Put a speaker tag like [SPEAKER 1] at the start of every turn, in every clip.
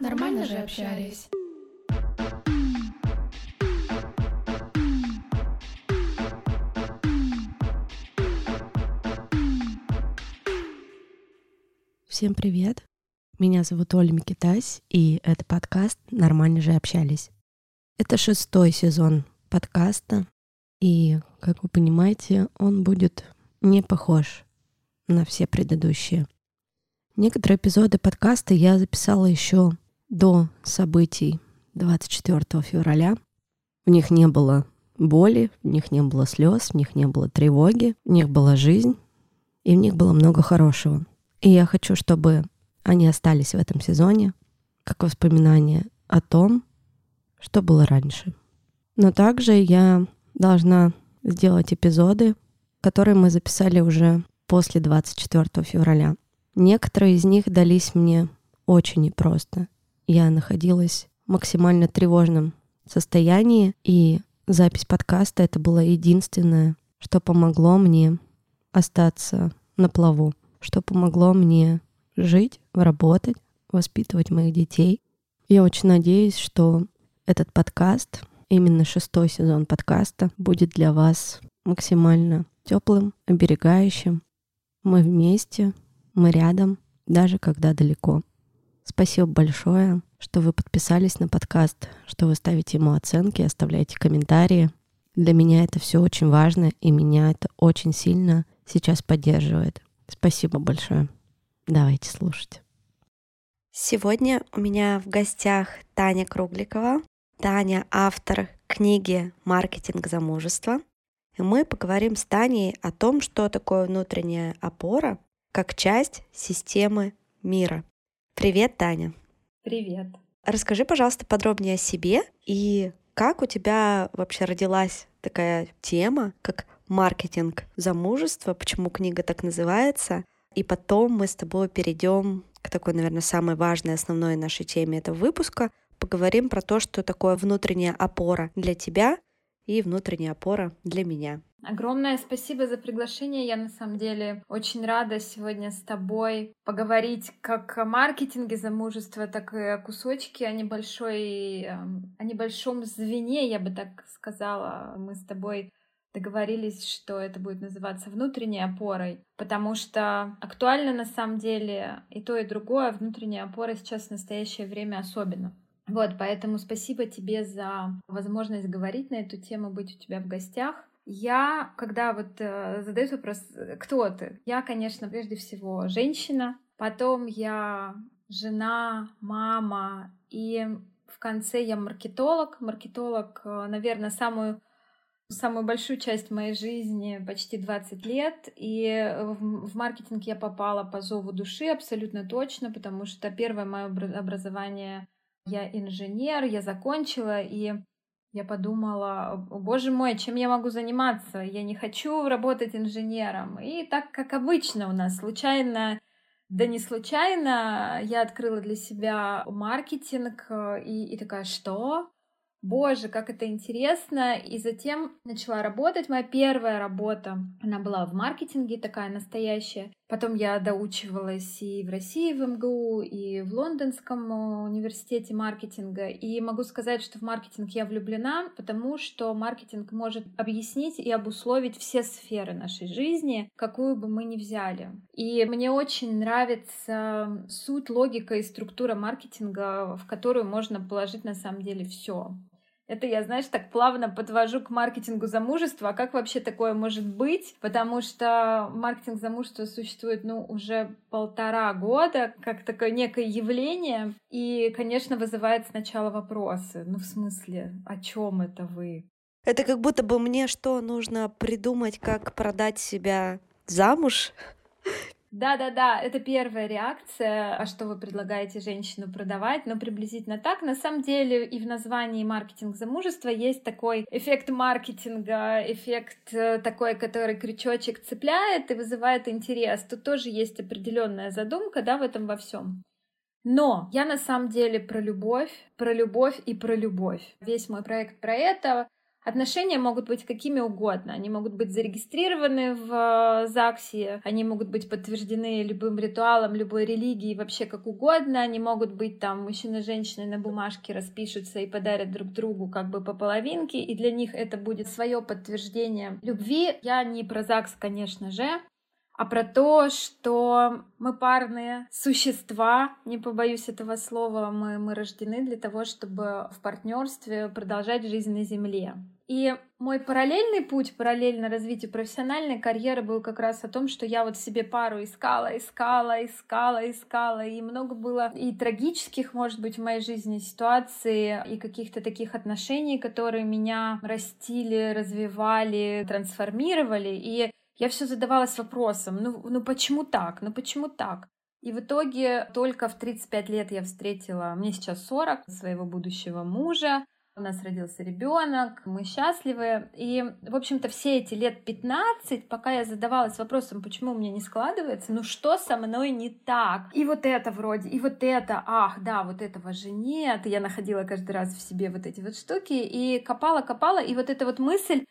[SPEAKER 1] Нормально же общались.
[SPEAKER 2] Всем привет! Меня зовут Оля Микитась, и это подкаст «Нормально же общались». Это шестой сезон подкаста, и, как вы понимаете, он будет не похож на все предыдущие. Некоторые эпизоды подкаста я записала еще до событий 24 февраля. В них не было боли, в них не было слез, в них не было тревоги, в них была жизнь, и в них было много хорошего. И я хочу, чтобы они остались в этом сезоне, как воспоминания о том, что было раньше. Но также я должна сделать эпизоды, которые мы записали уже после 24 февраля. Некоторые из них дались мне очень непросто я находилась в максимально тревожном состоянии, и запись подкаста — это было единственное, что помогло мне остаться на плаву, что помогло мне жить, работать, воспитывать моих детей. Я очень надеюсь, что этот подкаст, именно шестой сезон подкаста, будет для вас максимально теплым, оберегающим. Мы вместе, мы рядом, даже когда далеко. Спасибо большое, что вы подписались на подкаст, что вы ставите ему оценки, оставляете комментарии. Для меня это все очень важно, и меня это очень сильно сейчас поддерживает. Спасибо большое. Давайте слушать.
[SPEAKER 3] Сегодня у меня в гостях Таня Кругликова. Таня — автор книги «Маркетинг замужества». И мы поговорим с Таней о том, что такое внутренняя опора как часть системы мира. Привет, Таня.
[SPEAKER 4] Привет.
[SPEAKER 3] Расскажи, пожалуйста, подробнее о себе и как у тебя вообще родилась такая тема, как маркетинг замужества, почему книга так называется, и потом мы с тобой перейдем к такой, наверное, самой важной, основной нашей теме этого выпуска, поговорим про то, что такое внутренняя опора для тебя и внутренняя опора для меня.
[SPEAKER 4] Огромное спасибо за приглашение. Я на самом деле очень рада сегодня с тобой поговорить как о маркетинге замужества, так и о кусочке, о небольшой, эм, о небольшом звене, я бы так сказала. Мы с тобой договорились, что это будет называться внутренней опорой, потому что актуально на самом деле и то, и другое, внутренняя опора сейчас в настоящее время особенно. Вот, поэтому спасибо тебе за возможность говорить на эту тему, быть у тебя в гостях. Я, когда вот э, задают вопрос, э, кто ты? Я, конечно, прежде всего женщина, потом я жена, мама, и в конце я маркетолог. Маркетолог, э, наверное, самую самую большую часть моей жизни, почти 20 лет, и в, в маркетинг я попала по зову души абсолютно точно, потому что первое мое образование я инженер, я закончила, и я подумала, боже мой, чем я могу заниматься? Я не хочу работать инженером. И так, как обычно у нас, случайно, да не случайно, я открыла для себя маркетинг э, и, и такая, что? Боже, как это интересно. И затем начала работать. Моя первая работа, она была в маркетинге, такая настоящая. Потом я доучивалась и в России, в МГУ, и в Лондонском университете маркетинга. И могу сказать, что в маркетинг я влюблена, потому что маркетинг может объяснить и обусловить все сферы нашей жизни, какую бы мы ни взяли. И мне очень нравится суть, логика и структура маркетинга, в которую можно положить на самом деле все. Это я, знаешь, так плавно подвожу к маркетингу замужества. А как вообще такое может быть? Потому что маркетинг замужества существует, ну, уже полтора года, как такое некое явление. И, конечно, вызывает сначала вопросы. Ну, в смысле, о чем это вы?
[SPEAKER 3] Это как будто бы мне что нужно придумать, как продать себя замуж?
[SPEAKER 4] Да-да-да, это первая реакция, а что вы предлагаете женщину продавать, но приблизительно так. На самом деле и в названии маркетинг замужества есть такой эффект маркетинга, эффект э, такой, который крючочек цепляет и вызывает интерес. Тут тоже есть определенная задумка, да, в этом во всем. Но я на самом деле про любовь, про любовь и про любовь. Весь мой проект про это. Отношения могут быть какими угодно. Они могут быть зарегистрированы в э, ЗАГСе, они могут быть подтверждены любым ритуалом, любой религией, вообще как угодно. Они могут быть там мужчина и женщина на бумажке распишутся и подарят друг другу как бы по половинке, и для них это будет свое подтверждение любви. Я не про ЗАГС, конечно же, а про то, что мы парные существа, не побоюсь этого слова, мы, мы рождены для того, чтобы в партнерстве продолжать жизнь на Земле. И мой параллельный путь, параллельно развитию профессиональной карьеры был как раз о том, что я вот себе пару искала, искала, искала, искала. И много было и трагических, может быть, в моей жизни ситуаций, и каких-то таких отношений, которые меня растили, развивали, трансформировали. И я все задавалась вопросом, ну, ну почему так, ну почему так? И в итоге только в 35 лет я встретила, мне сейчас 40, своего будущего мужа, у нас родился ребенок, мы счастливы. И, в общем-то, все эти лет 15, пока я задавалась вопросом, почему у меня не складывается, ну что со мной не так? И вот это вроде, и вот это, ах, да, вот этого же нет. Я находила каждый раз в себе вот эти вот штуки и копала, копала, и вот эта вот мысль,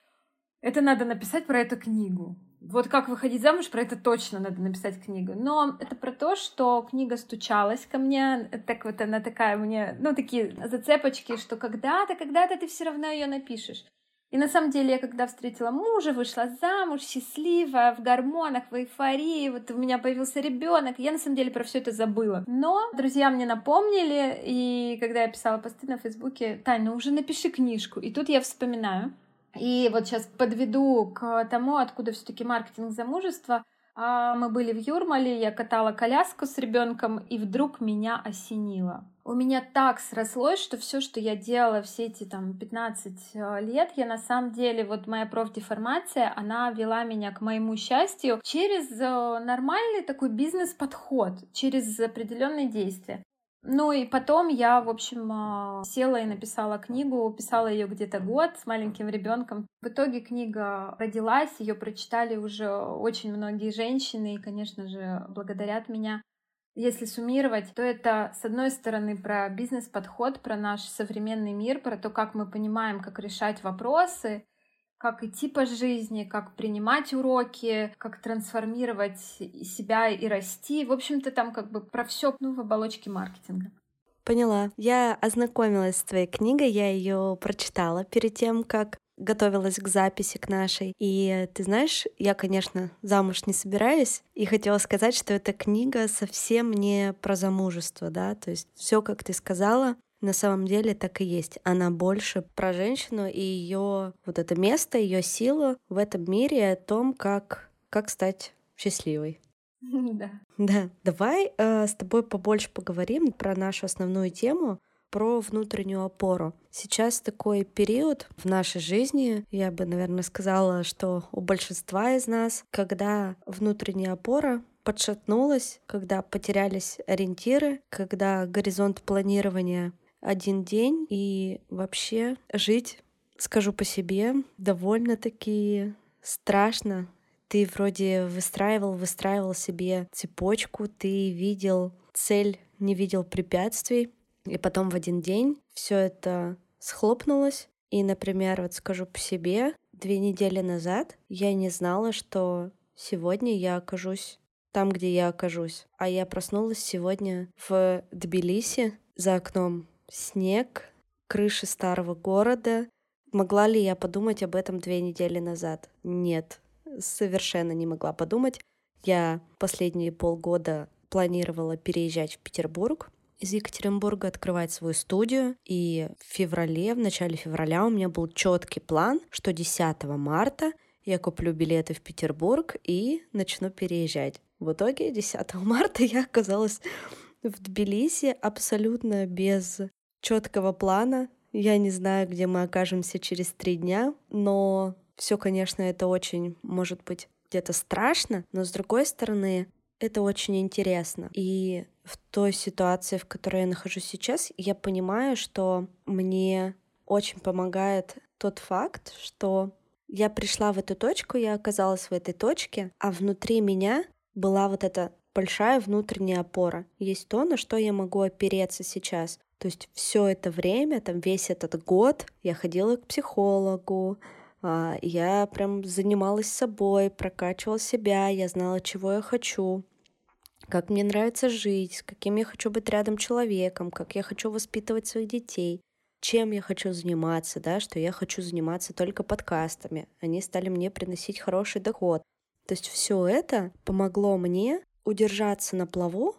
[SPEAKER 4] это надо написать про эту книгу. Вот как выходить замуж, про это точно надо написать книгу. Но это про то, что книга стучалась ко мне, так вот она такая мне, ну, такие зацепочки, что когда-то, когда-то ты все равно ее напишешь. И на самом деле, я когда встретила мужа, вышла замуж, счастливая, в гормонах, в эйфории, вот у меня появился ребенок, я на самом деле про все это забыла. Но друзья мне напомнили, и когда я писала посты на Фейсбуке, Тань, ну уже напиши книжку. И тут я вспоминаю, и вот сейчас подведу к тому, откуда все-таки маркетинг замужества. А, мы были в Юрмале, я катала коляску с ребенком, и вдруг меня осенило. У меня так срослось, что все, что я делала все эти там 15 э, лет, я на самом деле, вот моя профдеформация, она вела меня к моему счастью через э, нормальный такой бизнес-подход, через определенные действия. Ну и потом я, в общем, а, села и написала книгу, писала ее где-то год с маленьким ребенком. В итоге книга родилась, ее прочитали уже очень многие женщины и, конечно же, благодарят меня. Если суммировать, то это, с одной стороны, про бизнес-подход, про наш современный мир, про то, как мы понимаем, как решать вопросы, как идти по жизни, как принимать уроки, как трансформировать себя и расти. В общем-то, там как бы про все ну, в оболочке маркетинга.
[SPEAKER 3] Поняла. Я ознакомилась с твоей книгой, я ее прочитала перед тем, как готовилась к записи к нашей. И ты знаешь, я, конечно, замуж не собираюсь, и хотела сказать, что эта книга совсем не про замужество, да, то есть все, как ты сказала, на самом деле так и есть. Она больше про женщину и ее вот это место, ее силу в этом мире, о том, как, как стать счастливой.
[SPEAKER 4] Да.
[SPEAKER 3] Да. Давай э, с тобой побольше поговорим про нашу основную тему, про внутреннюю опору. Сейчас такой период в нашей жизни, я бы, наверное, сказала, что у большинства из нас, когда внутренняя опора подшатнулась, когда потерялись ориентиры, когда горизонт планирования один день и вообще жить, скажу по себе, довольно-таки страшно. Ты вроде выстраивал, выстраивал себе цепочку, ты видел цель, не видел препятствий, и потом в один день все это схлопнулось. И, например, вот скажу по себе, две недели назад я не знала, что сегодня я окажусь там, где я окажусь. А я проснулась сегодня в Тбилиси за окном снег, крыши старого города. Могла ли я подумать об этом две недели назад? Нет, совершенно не могла подумать. Я последние полгода планировала переезжать в Петербург, из Екатеринбурга открывать свою студию. И в феврале, в начале февраля у меня был четкий план, что 10 марта я куплю билеты в Петербург и начну переезжать. В итоге 10 марта я оказалась в Тбилиси абсолютно без четкого плана. Я не знаю, где мы окажемся через три дня, но все, конечно, это очень, может быть, где-то страшно, но с другой стороны, это очень интересно. И в той ситуации, в которой я нахожусь сейчас, я понимаю, что мне очень помогает тот факт, что я пришла в эту точку, я оказалась в этой точке, а внутри меня была вот эта большая внутренняя опора. Есть то, на что я могу опереться сейчас. То есть все это время, там весь этот год я ходила к психологу, а, я прям занималась собой, прокачивала себя, я знала, чего я хочу, как мне нравится жить, с каким я хочу быть рядом человеком, как я хочу воспитывать своих детей, чем я хочу заниматься, да, что я хочу заниматься только подкастами. Они стали мне приносить хороший доход. То есть все это помогло мне удержаться на плаву,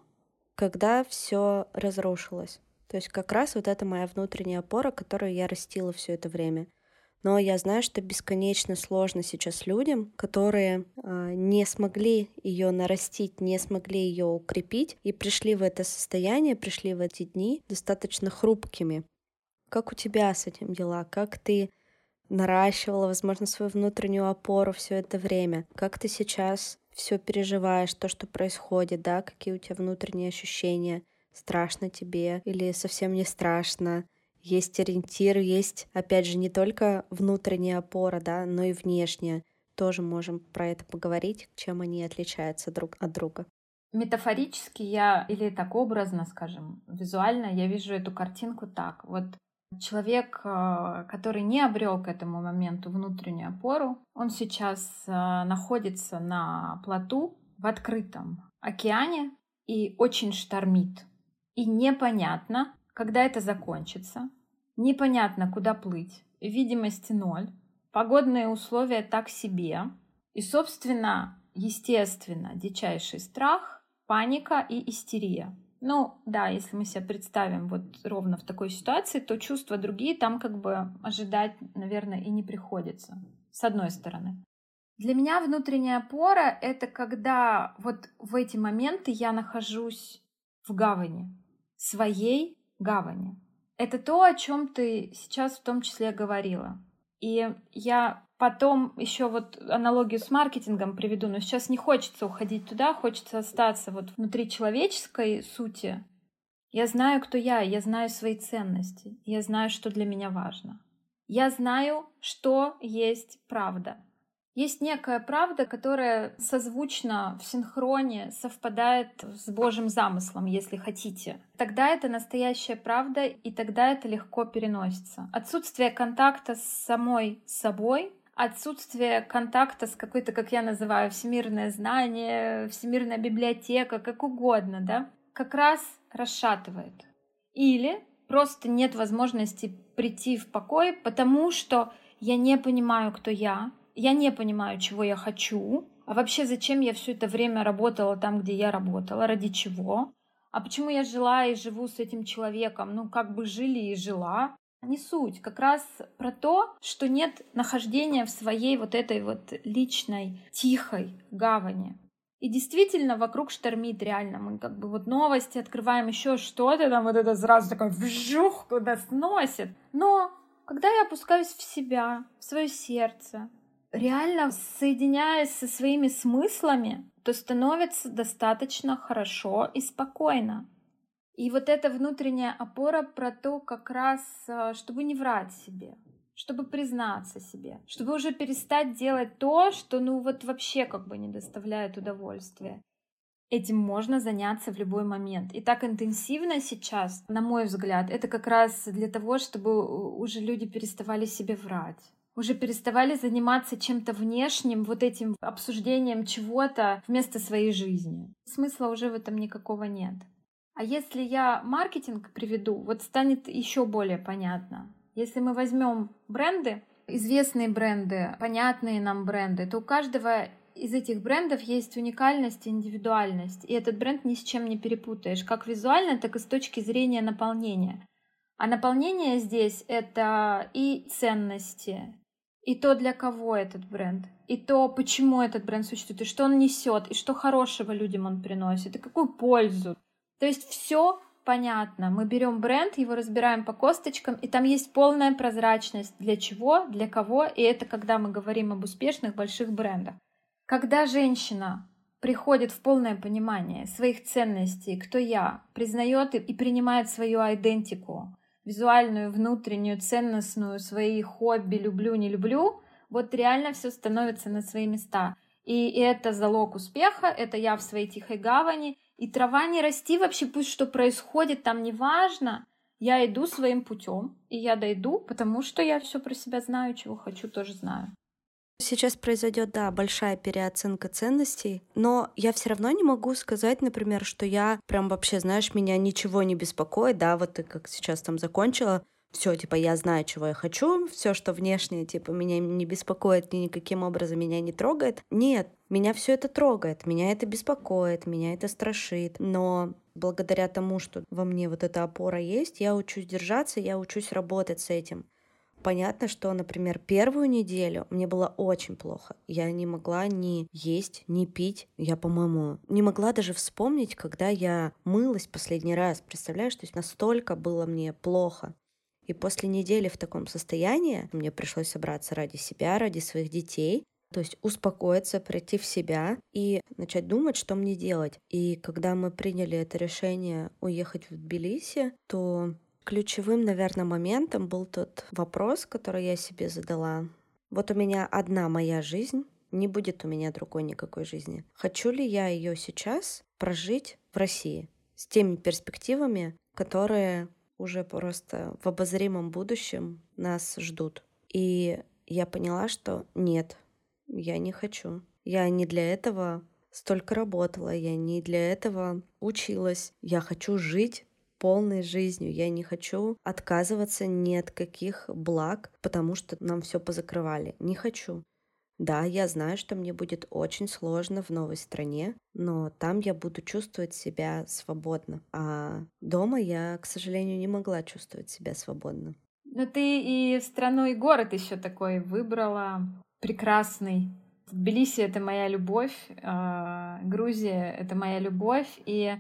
[SPEAKER 3] когда все разрушилось. То есть как раз вот это моя внутренняя опора, которую я растила все это время. Но я знаю, что бесконечно сложно сейчас людям, которые э, не смогли ее нарастить, не смогли ее укрепить и пришли в это состояние, пришли в эти дни достаточно хрупкими. Как у тебя с этим дела? Как ты наращивала, возможно, свою внутреннюю опору все это время? Как ты сейчас все переживаешь, то, что происходит, да? Какие у тебя внутренние ощущения? Страшно тебе или совсем не страшно? есть ориентир, есть, опять же, не только внутренняя опора, да, но и внешняя. Тоже можем про это поговорить, чем они отличаются друг от друга.
[SPEAKER 4] Метафорически я, или так образно, скажем, визуально, я вижу эту картинку так. Вот человек, э, который не обрел к этому моменту внутреннюю опору, он сейчас э, находится на плоту в открытом океане и очень штормит. И непонятно, когда это закончится? Непонятно, куда плыть. Видимости ноль. Погодные условия так себе. И, собственно, естественно, дичайший страх, паника и истерия. Ну, да, если мы себя представим вот ровно в такой ситуации, то чувства другие там как бы ожидать, наверное, и не приходится. С одной стороны. Для меня внутренняя опора — это когда вот в эти моменты я нахожусь в гавани, своей гавани. Это то, о чем ты сейчас в том числе говорила. И я потом еще вот аналогию с маркетингом приведу, но сейчас не хочется уходить туда, хочется остаться вот внутри человеческой сути. Я знаю, кто я, я знаю свои ценности, я знаю, что для меня важно. Я знаю, что есть правда. Есть некая правда, которая созвучна в синхроне, совпадает с Божьим замыслом, если хотите. Тогда это настоящая правда, и тогда это легко переносится. Отсутствие контакта с самой собой, отсутствие контакта с какой-то, как я называю, всемирное знание, всемирная библиотека, как угодно, да, как раз расшатывает. Или просто нет возможности прийти в покой, потому что я не понимаю, кто я, я не понимаю, чего я хочу, а вообще зачем я все это время работала там, где я работала, ради чего, а почему я жила и живу с этим человеком, ну как бы жили и жила. Не суть, как раз про то, что нет нахождения в своей вот этой вот личной, тихой гавани. И действительно вокруг штормит реально. Мы как бы вот новости открываем, еще что-то, там вот это сразу такое вжух, куда сносит. Но когда я опускаюсь в себя, в свое сердце, реально соединяясь со своими смыслами, то становится достаточно хорошо и спокойно. И вот эта внутренняя опора про то как раз, а, чтобы не врать себе, чтобы признаться себе, чтобы уже перестать делать то, что ну вот вообще как бы не доставляет удовольствия. Этим можно заняться в любой момент. И так интенсивно сейчас, на мой взгляд, это как раз для того, чтобы уже люди переставали себе врать уже переставали заниматься чем-то внешним, вот этим обсуждением чего-то вместо своей жизни. Смысла уже в этом никакого нет. А если я маркетинг приведу, вот станет еще более понятно. Если мы возьмем бренды, известные бренды, понятные нам бренды, то у каждого из этих брендов есть уникальность и индивидуальность. И этот бренд ни с чем не перепутаешь, как визуально, так и с точки зрения наполнения. А наполнение здесь — это и ценности, и то, для кого этот бренд, и то, почему этот бренд существует, и что он несет, и что хорошего людям он приносит, и какую пользу. То есть все понятно. Мы берем бренд, его разбираем по косточкам, и там есть полная прозрачность для чего, для кого, и это когда мы говорим об успешных больших брендах. Когда женщина приходит в полное понимание своих ценностей, кто я, признает и принимает свою идентику, визуальную, внутреннюю, ценностную, свои хобби, люблю, не люблю, вот реально все становится на свои места. И, это залог успеха, это я в своей тихой гавани. И трава не расти вообще, пусть что происходит там, неважно. Я иду своим путем, и я дойду, потому что я все про себя знаю, чего хочу, тоже знаю.
[SPEAKER 3] Сейчас произойдет, да, большая переоценка ценностей, но я все равно не могу сказать, например, что я прям вообще, знаешь, меня ничего не беспокоит, да, вот ты как сейчас там закончила, все, типа, я знаю, чего я хочу, все, что внешнее, типа, меня не беспокоит, ни никаким образом меня не трогает. Нет, меня все это трогает, меня это беспокоит, меня это страшит, но благодаря тому, что во мне вот эта опора есть, я учусь держаться, я учусь работать с этим. Понятно, что, например, первую неделю мне было очень плохо. Я не могла ни есть, ни пить. Я, по-моему, не могла даже вспомнить, когда я мылась последний раз. Представляешь, то есть настолько было мне плохо. И после недели в таком состоянии мне пришлось собраться ради себя, ради своих детей, то есть успокоиться, прийти в себя и начать думать, что мне делать. И когда мы приняли это решение уехать в Тбилиси, то Ключевым, наверное, моментом был тот вопрос, который я себе задала. Вот у меня одна моя жизнь, не будет у меня другой никакой жизни. Хочу ли я ее сейчас прожить в России с теми перспективами, которые уже просто в обозримом будущем нас ждут? И я поняла, что нет, я не хочу. Я не для этого столько работала, я не для этого училась. Я хочу жить полной жизнью. Я не хочу отказываться ни от каких благ, потому что нам все позакрывали. Не хочу. Да, я знаю, что мне будет очень сложно в новой стране, но там я буду чувствовать себя свободно. А дома я, к сожалению, не могла чувствовать себя свободно.
[SPEAKER 4] Но ты и страну, и город еще такой выбрала прекрасный. Тбилиси — это моя любовь, а, Грузия — это моя любовь, и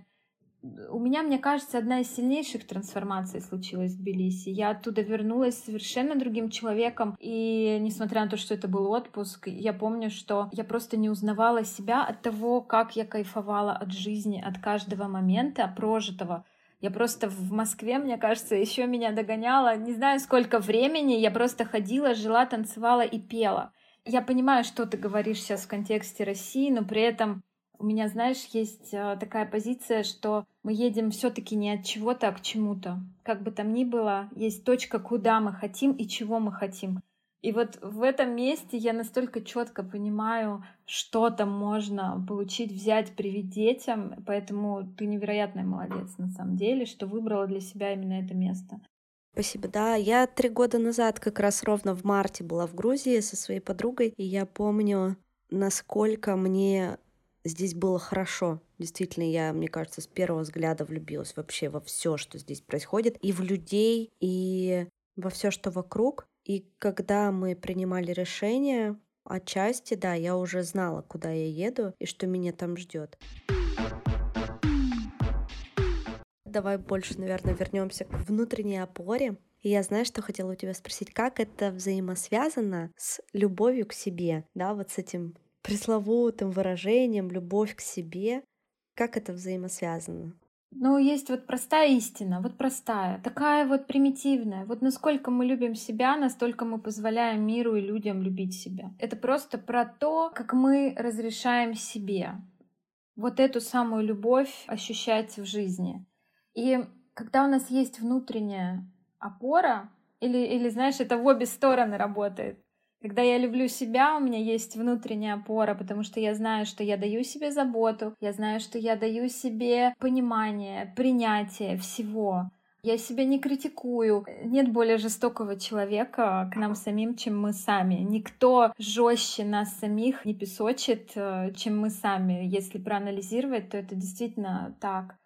[SPEAKER 4] у меня, мне кажется, одна из сильнейших трансформаций случилась в Тбилиси. Я оттуда вернулась совершенно другим человеком, и несмотря на то, что это был отпуск, я помню, что я просто не узнавала себя от того, как я кайфовала от жизни, от каждого момента прожитого. Я просто в Москве, мне кажется, еще меня догоняла. Не знаю, сколько времени. Я просто ходила, жила, танцевала и пела. Я понимаю, что ты говоришь сейчас в контексте России, но при этом у меня, знаешь, есть э, такая позиция, что мы едем все-таки не от чего-то, а к чему-то. Как бы там ни было, есть точка, куда мы хотим и чего мы хотим. И вот в этом месте я настолько четко понимаю, что там можно получить, взять, привить детям. Поэтому ты невероятная молодец на самом деле, что выбрала для себя именно это место.
[SPEAKER 3] Спасибо. Да, я три года назад, как раз ровно в марте, была в Грузии со своей подругой, и я помню, насколько мне здесь было хорошо. Действительно, я, мне кажется, с первого взгляда влюбилась вообще во все, что здесь происходит, и в людей, и во все, что вокруг. И когда мы принимали решение, отчасти, да, я уже знала, куда я еду и что меня там ждет. Давай больше, наверное, вернемся к внутренней опоре. И я знаю, что хотела у тебя спросить, как это взаимосвязано с любовью к себе, да, вот с этим пресловутым выражением «любовь к себе». Как это взаимосвязано?
[SPEAKER 4] Ну, есть вот простая истина, вот простая, такая вот примитивная. Вот насколько мы любим себя, настолько мы позволяем миру и людям любить себя. Это просто про то, как мы разрешаем себе вот эту самую любовь ощущать в жизни. И когда у нас есть внутренняя опора, или, или знаешь, это в обе стороны работает. Когда я люблю себя, у меня есть внутренняя опора, потому что я знаю, что я даю себе заботу, я знаю, что я даю себе понимание, принятие всего. Я себя не критикую. Нет более жестокого человека к нам самим, чем мы сами. Никто жестче нас самих не песочит, э, чем мы сами. Если проанализировать, то это действительно так.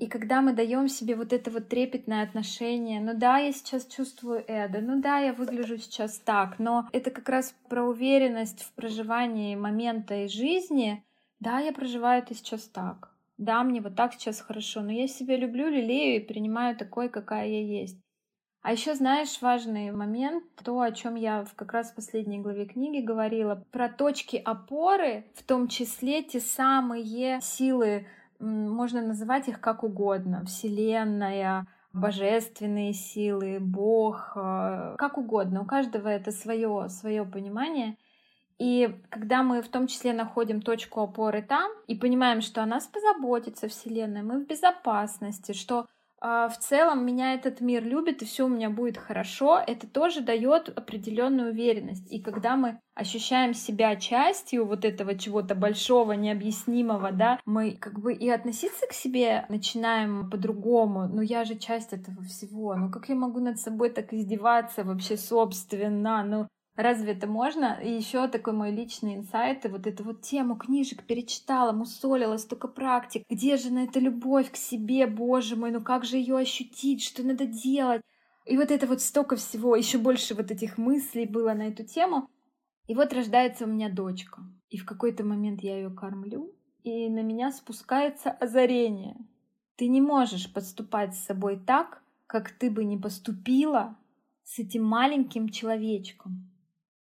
[SPEAKER 4] И когда мы даем себе вот это вот трепетное отношение, ну да, я сейчас чувствую это, ну да, я выгляжу сейчас так, но это как раз про уверенность в проживании момента и жизни. Да, я проживаю это сейчас так. Да, мне вот так сейчас хорошо, но я себя люблю, лелею и принимаю такой, какая я есть. А еще знаешь важный момент, то, о чем я как раз в последней главе книги говорила, про точки опоры, в том числе те самые силы можно называть их как угодно. Вселенная, божественные силы, Бог, э, как угодно. У каждого это свое, свое понимание. И когда мы в том числе находим точку опоры там и понимаем, что о нас позаботится Вселенная, мы в безопасности, что в целом меня этот мир любит и все у меня будет хорошо, это тоже дает определенную уверенность. И когда мы ощущаем себя частью вот этого чего-то большого, необъяснимого, да, мы как бы и относиться к себе начинаем по-другому. Ну я же часть этого всего. Ну как я могу над собой так издеваться вообще собственно? Ну Разве это можно? И еще такой мой личный инсайт, и вот эту вот тему книжек перечитала, мусолила, столько практик. Где же на это любовь к себе, боже мой, ну как же ее ощутить, что надо делать? И вот это вот столько всего, еще больше вот этих мыслей было на эту тему. И вот рождается у меня дочка. И в какой-то момент я ее кормлю, и на меня спускается озарение. Ты не можешь поступать с собой так, как ты бы не поступила с этим маленьким человечком.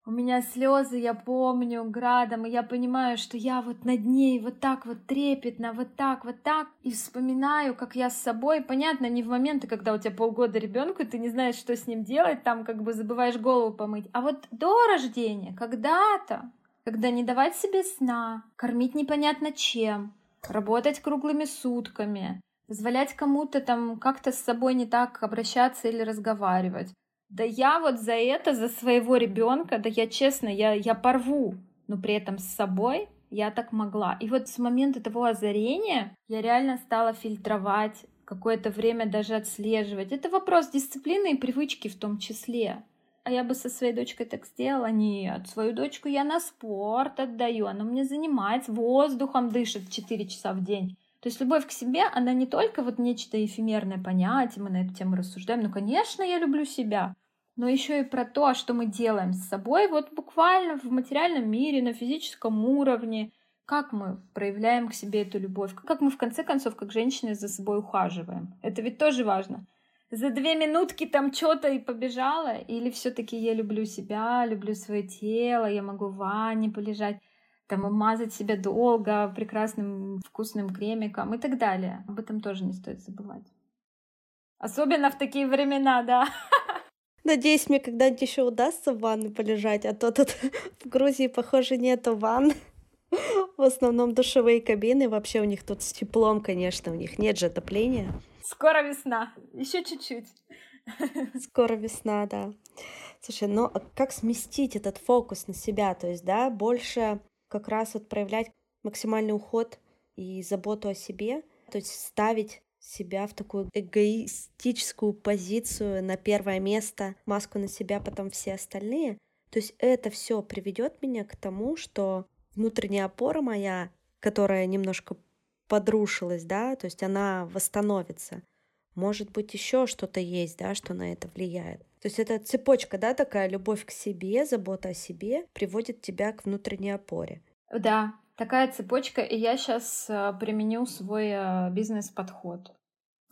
[SPEAKER 4] У меня слезы, я помню, градом, и я понимаю, что я вот над ней вот так вот трепетно, вот так, вот так, и вспоминаю, как я с собой, понятно, не в моменты, когда у тебя полгода ребенку, ты не знаешь, что с ним делать, там как бы забываешь голову помыть, а вот до рождения, когда-то, когда не давать себе сна, кормить непонятно чем, работать круглыми сутками, позволять кому-то там как-то с собой не так обращаться или разговаривать, да я вот за это, за своего ребенка, да я честно, я, я порву, но при этом с собой я так могла. И вот с момента того озарения я реально стала фильтровать, какое-то время даже отслеживать. Это вопрос дисциплины и привычки в том числе. А я бы со своей дочкой так сделала. Нет, свою дочку я на спорт отдаю, она мне занимается, воздухом дышит 4 часа в день. То есть любовь к себе, она не только вот нечто эфемерное понятие, мы на эту тему рассуждаем, ну, конечно, я люблю себя, но еще и про то, что мы делаем с собой, вот буквально в материальном мире, на физическом уровне, как мы проявляем к себе эту любовь, как мы в конце концов, как женщины, за собой ухаживаем. Это ведь тоже важно. За две минутки там что-то и побежала, или все-таки я люблю себя, люблю свое тело, я могу в ванне полежать там мазать себя долго прекрасным вкусным кремиком и так далее. Об этом тоже не стоит забывать. Особенно в такие времена, да.
[SPEAKER 3] Надеюсь, мне когда-нибудь еще удастся в ванной полежать, а то тут в Грузии, похоже, нету ванн. В основном душевые кабины, вообще у них тут с теплом, конечно, у них нет же отопления.
[SPEAKER 4] Скоро весна, еще чуть-чуть.
[SPEAKER 3] Скоро весна, да. Слушай, ну, а как сместить этот фокус на себя? То есть, да, больше как раз вот проявлять максимальный уход и заботу о себе, то есть ставить себя в такую эгоистическую позицию на первое место, маску на себя, потом все остальные. То есть это все приведет меня к тому, что внутренняя опора моя, которая немножко подрушилась, да, то есть она восстановится. Может быть, еще что-то есть, да, что на это влияет. То есть это цепочка, да, такая любовь к себе, забота о себе приводит тебя к внутренней опоре.
[SPEAKER 4] Да, такая цепочка, и я сейчас э, применю свой э, бизнес-подход.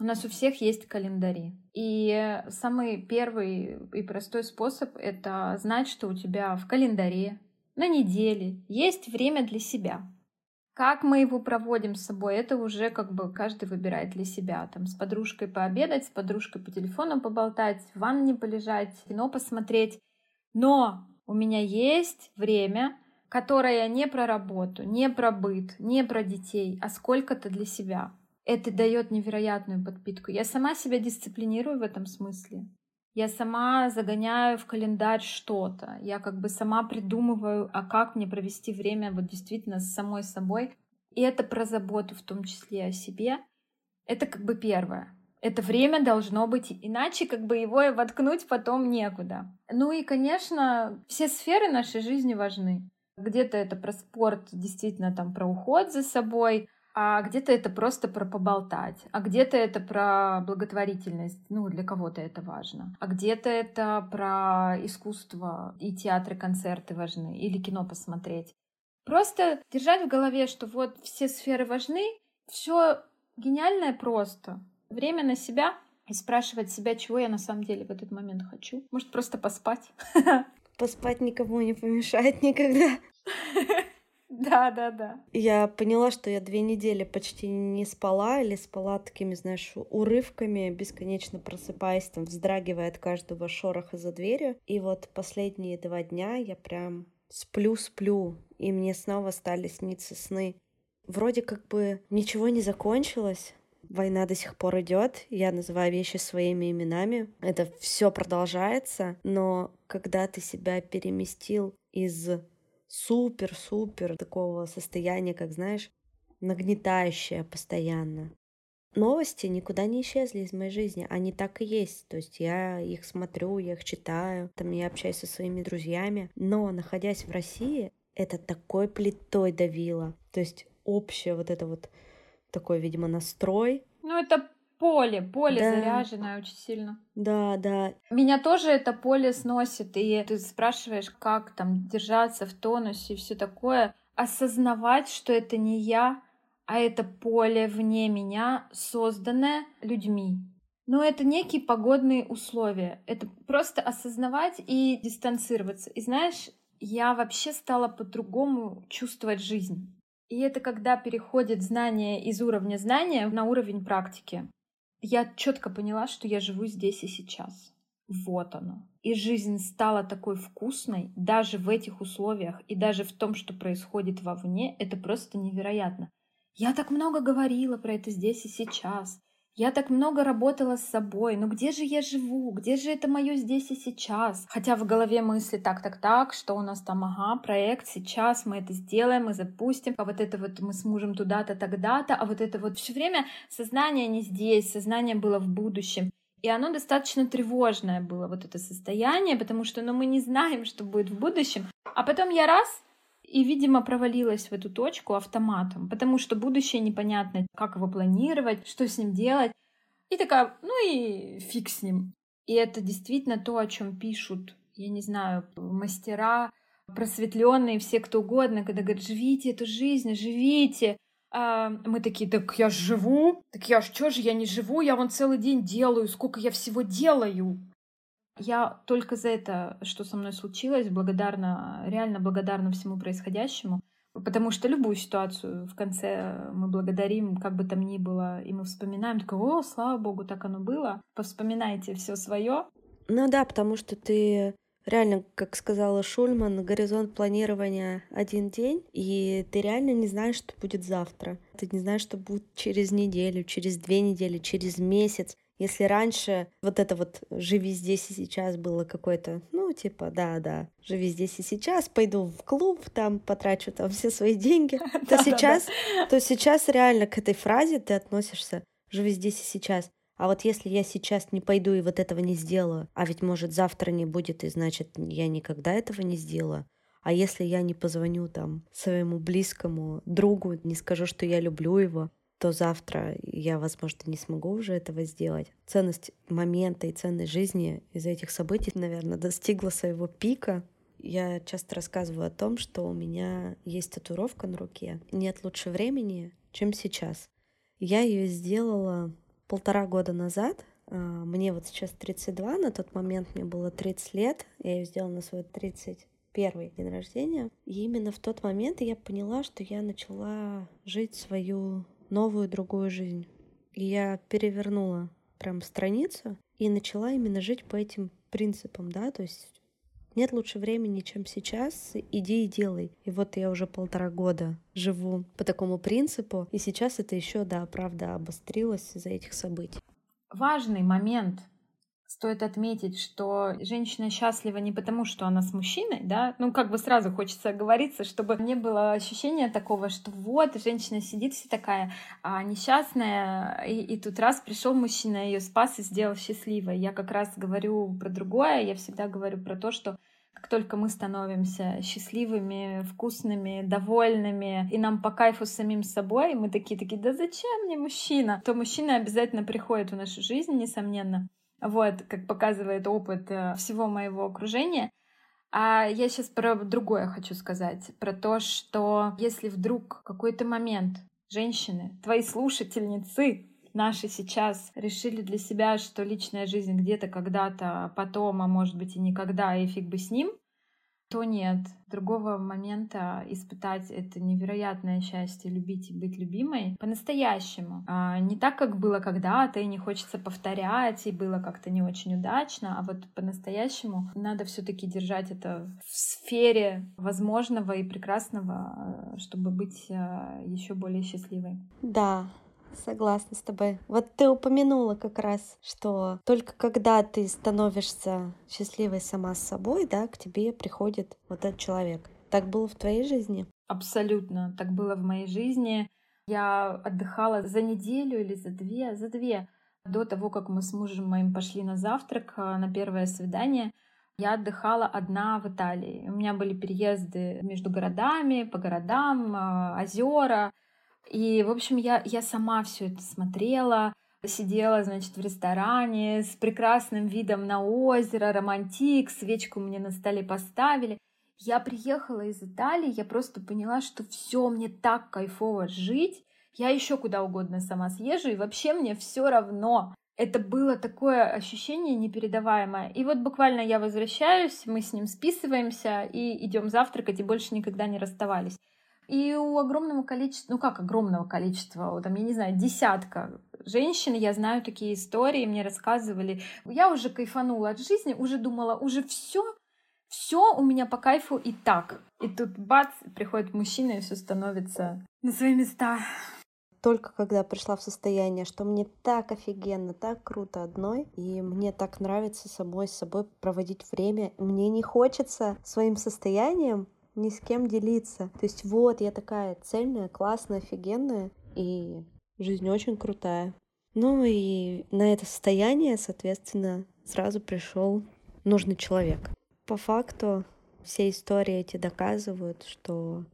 [SPEAKER 4] У нас у всех есть календари. И самый первый и простой способ — это знать, что у тебя в календаре на неделе есть время для себя. Как мы его проводим с собой, это уже как бы каждый выбирает для себя. Там с подружкой пообедать, с подружкой по телефону поболтать, в ванне полежать, кино посмотреть. Но у меня есть время, которое не про работу, не про быт, не про детей, а сколько-то для себя. Это дает невероятную подпитку. Я сама себя дисциплинирую в этом смысле. Я сама загоняю в календарь что-то. Я как бы сама придумываю, а как мне провести время вот действительно с самой собой. И это про заботу в том числе о себе. Это как бы первое. Это время должно быть, иначе как бы его и воткнуть потом некуда. Ну и, конечно, все сферы нашей жизни важны. Где-то это про спорт, действительно там про уход за собой, а где-то это просто про поболтать, а где-то это про благотворительность, ну, для кого-то это важно, а где-то это про искусство, и театры, концерты важны, или кино посмотреть. Просто держать в голове, что вот все сферы важны, все гениальное просто. Время на себя и спрашивать себя, чего я на самом деле в этот момент хочу. Может, просто поспать.
[SPEAKER 3] Поспать никому не помешает никогда.
[SPEAKER 4] Да, да, да.
[SPEAKER 3] Я поняла, что я две недели почти не спала или спала такими, знаешь, урывками, бесконечно просыпаясь, там, вздрагивая от каждого шороха за дверью. И вот последние два дня я прям сплю-сплю, и мне снова стали сниться сны. Вроде как бы ничего не закончилось, война до сих пор идет, я называю вещи своими именами, это все продолжается, но когда ты себя переместил из супер-супер такого состояния, как знаешь, нагнетающее постоянно, новости никуда не исчезли из моей жизни, они так и есть. То есть я их смотрю, я их читаю, там я общаюсь со своими друзьями, но находясь в России, это такой плитой давило. То есть общее вот это вот такой, видимо, настрой.
[SPEAKER 4] Ну, это поле, поле да. заряженное очень сильно.
[SPEAKER 3] Да, да.
[SPEAKER 4] Меня тоже это поле сносит, и ты спрашиваешь, как там держаться в тонусе и все такое. Осознавать, что это не я, а это поле вне меня, созданное людьми. Но это некие погодные условия. Это просто осознавать и дистанцироваться. И знаешь, я вообще стала по-другому чувствовать жизнь. И это когда переходит знание из уровня знания на уровень практики. Я четко поняла, что я живу здесь и сейчас. Вот оно. И жизнь стала такой вкусной, даже в этих условиях, и даже в том, что происходит вовне, это просто невероятно. Я так много говорила про это здесь и сейчас. Я так много работала с собой, но где же я живу? Где же это мое здесь и сейчас? Хотя в голове мысли так, так, так, что у нас там, ага, проект, сейчас мы это сделаем, мы запустим, а вот это вот мы с мужем туда-то, тогда-то, а вот это вот все время сознание не здесь, сознание было в будущем. И оно достаточно тревожное было, вот это состояние, потому что ну, мы не знаем, что будет в будущем. А потом я раз и, видимо, провалилась в эту точку автоматом, потому что будущее непонятно, как его планировать, что с ним делать. И такая, ну и фиг с ним. И это действительно то, о чем пишут, я не знаю, мастера, просветленные, все кто угодно, когда говорят, живите эту жизнь, живите. А мы такие, так я живу, так я ж, что же я не живу, я вон целый день делаю, сколько я всего делаю. Я только за это, что со мной случилось, благодарна, реально благодарна всему происходящему. Потому что любую ситуацию в конце мы благодарим, как бы там ни было, и мы вспоминаем, такое, о, слава богу, так оно было. Повспоминайте все свое.
[SPEAKER 3] Ну да, потому что ты реально, как сказала Шульман, горизонт планирования один день, и ты реально не знаешь, что будет завтра. Ты не знаешь, что будет через неделю, через две недели, через месяц. Если раньше вот это вот «живи здесь и сейчас» было какое-то, ну, типа, да-да, «живи здесь и сейчас», пойду в клуб, там потрачу там все свои деньги, то сейчас, то сейчас реально к этой фразе ты относишься «живи здесь и сейчас». А вот если я сейчас не пойду и вот этого не сделаю, а ведь, может, завтра не будет, и значит, я никогда этого не сделаю. А если я не позвоню там своему близкому другу, не скажу, что я люблю его, то завтра я, возможно, не смогу уже этого сделать. Ценность момента и ценность жизни из этих событий, наверное, достигла своего пика. Я часто рассказываю о том, что у меня есть татуировка на руке. Нет лучше времени, чем сейчас. Я ее сделала полтора года назад. А, мне вот сейчас 32, на тот момент мне было 30 лет. Я ее сделала на свой 31 день рождения. И именно в тот момент я поняла, что я начала жить свою новую другую жизнь. И я перевернула прям страницу и начала именно жить по этим принципам, да, то есть нет лучше времени, чем сейчас, иди и делай. И вот я уже полтора года живу по такому принципу, и сейчас это еще, да, правда, обострилось из-за этих событий.
[SPEAKER 4] Важный момент Стоит отметить, что женщина счастлива не потому, что она с мужчиной, да, ну как бы сразу хочется оговориться, чтобы не было ощущения такого, что вот женщина сидит вся такая а, несчастная, и, и тут раз пришел мужчина, ее спас и сделал счастливой. Я как раз говорю про другое, я всегда говорю про то, что как только мы становимся счастливыми, вкусными, довольными, и нам по кайфу самим собой, мы такие такие, да зачем мне мужчина? То мужчина обязательно приходит в нашу жизнь, несомненно. Вот, как показывает опыт э, всего моего окружения. А я сейчас про другое хочу сказать, про то, что если вдруг какой-то момент женщины, твои слушательницы, наши сейчас решили для себя, что личная жизнь где-то когда-то потом, а может быть и никогда, и фиг бы с ним, кто нет? Другого момента испытать это невероятное счастье, любить и быть любимой по-настоящему. А не так, как было когда-то, и не хочется повторять, и было как-то не очень удачно, а вот по-настоящему надо все таки держать это в сфере возможного и прекрасного, э, чтобы быть э, еще более счастливой.
[SPEAKER 3] Да, Согласна с тобой. Вот ты упомянула как раз, что только когда ты становишься счастливой сама с собой, да, к тебе приходит вот этот человек. Так было в твоей жизни?
[SPEAKER 4] Абсолютно. Так было в моей жизни. Я отдыхала за неделю или за две, за две до того, как мы с мужем моим пошли на завтрак, а, на первое свидание. Я отдыхала одна в Италии. У меня были переезды между городами, по городам, а, озера. И, в общем, я, я сама все это смотрела, сидела, значит, в ресторане с прекрасным видом на озеро, романтик, свечку мне на столе поставили. Я приехала из Италии, я просто поняла, что все мне так кайфово жить, я еще куда угодно сама съезжу, и вообще мне все равно. Это было такое ощущение непередаваемое. И вот буквально я возвращаюсь, мы с ним списываемся и идем завтракать, и больше никогда не расставались. И у огромного количества, ну как огромного количества, там, я не знаю, десятка женщин, я знаю такие истории, мне рассказывали. Я уже кайфанула от жизни, уже думала, уже все, все у меня по кайфу и так. И тут бац, приходит мужчина, и все становится на свои места.
[SPEAKER 3] Только когда пришла в состояние, что мне так офигенно, так круто одной, и мне так нравится самой с собой проводить время, мне не хочется своим состоянием ни с кем делиться. То есть вот, я такая цельная, классная, офигенная, и жизнь очень крутая. Ну и на это состояние, соответственно, сразу пришел нужный человек. По факту все истории эти доказывают, что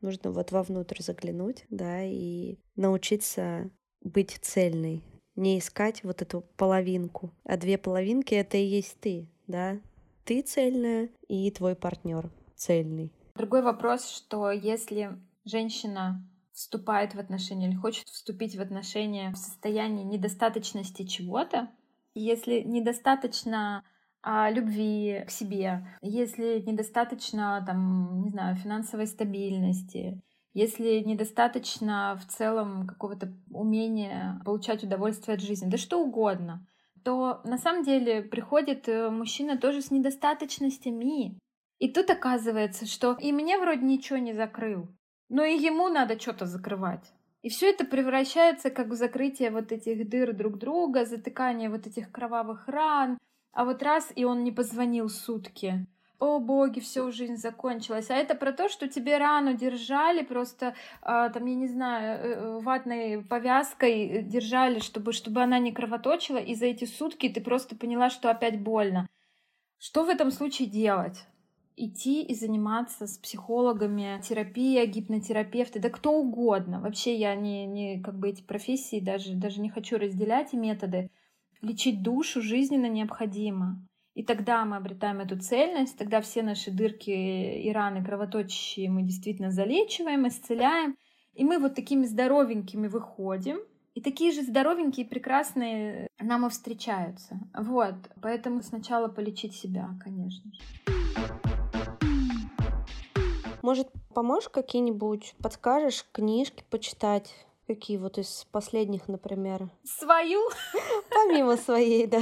[SPEAKER 3] нужно вот вовнутрь заглянуть, да, и научиться быть цельной, не искать вот эту половинку, а две половинки — это и есть ты, да, ты цельная и твой партнер цельный.
[SPEAKER 4] Другой вопрос, что если женщина вступает в отношения или хочет вступить в отношения в состоянии недостаточности чего-то, если недостаточно а, любви к себе, если недостаточно, там, не знаю, финансовой стабильности, если недостаточно в целом какого-то умения получать удовольствие от жизни, да что угодно, то на самом деле приходит э, мужчина тоже с недостаточностями. И тут оказывается, что и мне вроде ничего не закрыл, но и ему надо что-то закрывать. И все это превращается как в закрытие вот этих дыр друг друга, затыкание вот этих кровавых ран. А вот раз, и он не позвонил сутки. О боги, все, жизнь закончилась. А это про то, что тебе рану держали, просто э, там, я не знаю, э, э ватной повязкой держали, чтобы, чтобы она не кровоточила, и за эти сутки ты просто поняла, что опять больно. Что в этом случае делать? Идти и заниматься с психологами, терапия, гипнотерапевты, да кто угодно. Вообще я не, не как бы эти профессии даже, даже не хочу разделять и методы. Лечить душу жизненно необходимо. И тогда мы обретаем эту цельность, тогда все наши дырки и раны кровоточащие мы действительно залечиваем, исцеляем. И мы вот такими здоровенькими выходим, и такие же здоровенькие, прекрасные нам и встречаются. Вот. Поэтому сначала полечить себя, конечно же.
[SPEAKER 3] Может, поможешь какие-нибудь, подскажешь книжки почитать? Какие вот из последних, например?
[SPEAKER 4] Свою?
[SPEAKER 3] Помимо своей, да.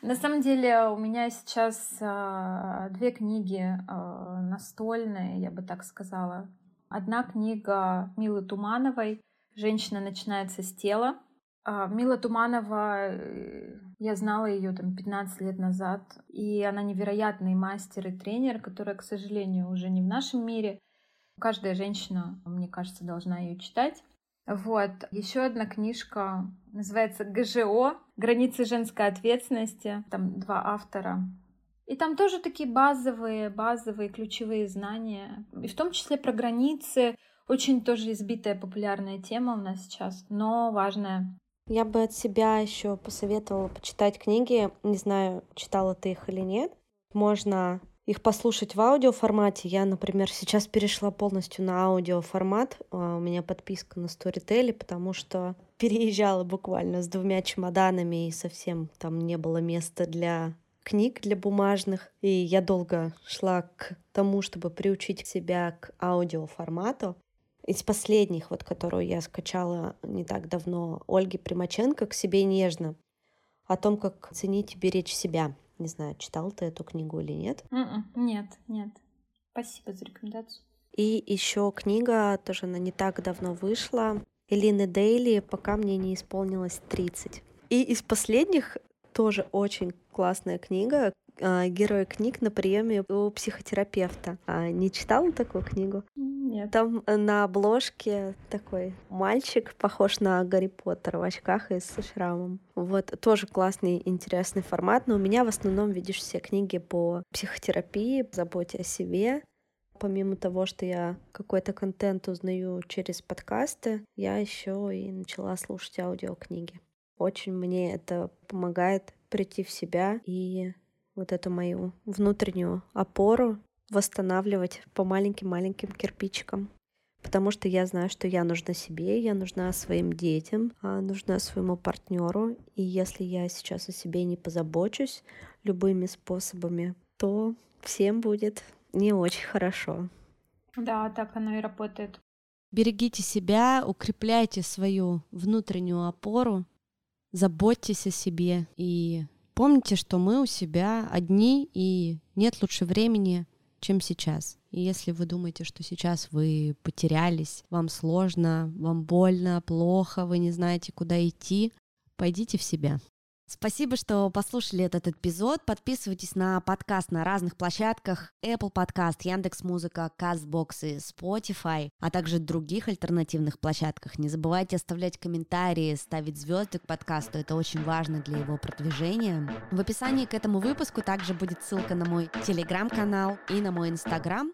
[SPEAKER 4] На самом деле у меня сейчас э, две книги э, настольные, я бы так сказала. Одна книга Милы Тумановой «Женщина начинается с тела». А, Мила Туманова, э, я знала ее там 15 лет назад, и она невероятный мастер и тренер, которая, к сожалению, уже не в нашем мире. Каждая женщина, мне кажется, должна ее читать. Вот. Еще одна книжка называется ГЖО «Границы женской ответственности». Там два автора. И там тоже такие базовые, базовые ключевые знания. И в том числе про границы. Очень тоже избитая популярная тема у нас сейчас, но важная.
[SPEAKER 3] Я бы от себя еще посоветовала почитать книги. Не знаю, читала ты их или нет. Можно их послушать в аудиоформате. Я, например, сейчас перешла полностью на аудиоформат. А, у меня подписка на Storytel, потому что переезжала буквально с двумя чемоданами и совсем там не было места для книг для бумажных, и я долго шла к тому, чтобы приучить себя к аудиоформату. Из последних, вот которую я скачала не так давно, Ольги Примаченко «К себе нежно», о том, как ценить и беречь себя. Не знаю, читал ты эту книгу или нет?
[SPEAKER 4] Mm-mm, м-м, нет, нет. Спасибо за рекомендацию.
[SPEAKER 3] И еще книга, тоже она не так давно вышла, Элины Дейли «Пока мне не исполнилось 30». И из последних тоже очень классная книга. А, Герой книг на приеме у психотерапевта. А не читала такую книгу?
[SPEAKER 4] Нет.
[SPEAKER 3] Там на обложке такой мальчик, похож на Гарри Поттера в очках и с шрамом. Вот тоже классный, интересный формат. Но у меня в основном, видишь, все книги по психотерапии, заботе о себе. Помимо того, что я какой-то контент узнаю через подкасты, я еще и начала слушать аудиокниги. Очень мне это помогает прийти в себя и вот эту мою внутреннюю опору восстанавливать по маленьким-маленьким кирпичикам. Потому что я знаю, что я нужна себе, я нужна своим детям, а нужна своему партнеру. И если я сейчас о себе не позабочусь любыми способами, то всем будет не очень хорошо.
[SPEAKER 4] Да, так оно и работает.
[SPEAKER 2] Берегите себя, укрепляйте свою внутреннюю опору, заботьтесь о себе и помните, что мы у себя одни и нет лучше времени, чем сейчас. И если вы думаете, что сейчас вы потерялись, вам сложно, вам больно, плохо, вы не знаете, куда идти, пойдите в себя. Спасибо, что послушали этот эпизод. Подписывайтесь на подкаст на разных площадках. Apple Podcast, Яндекс.Музыка, Castbox и Spotify, а также других альтернативных площадках. Не забывайте оставлять комментарии, ставить звезды к подкасту. Это очень важно для его продвижения. В описании к этому выпуску также будет ссылка на мой телеграм-канал и на мой инстаграм.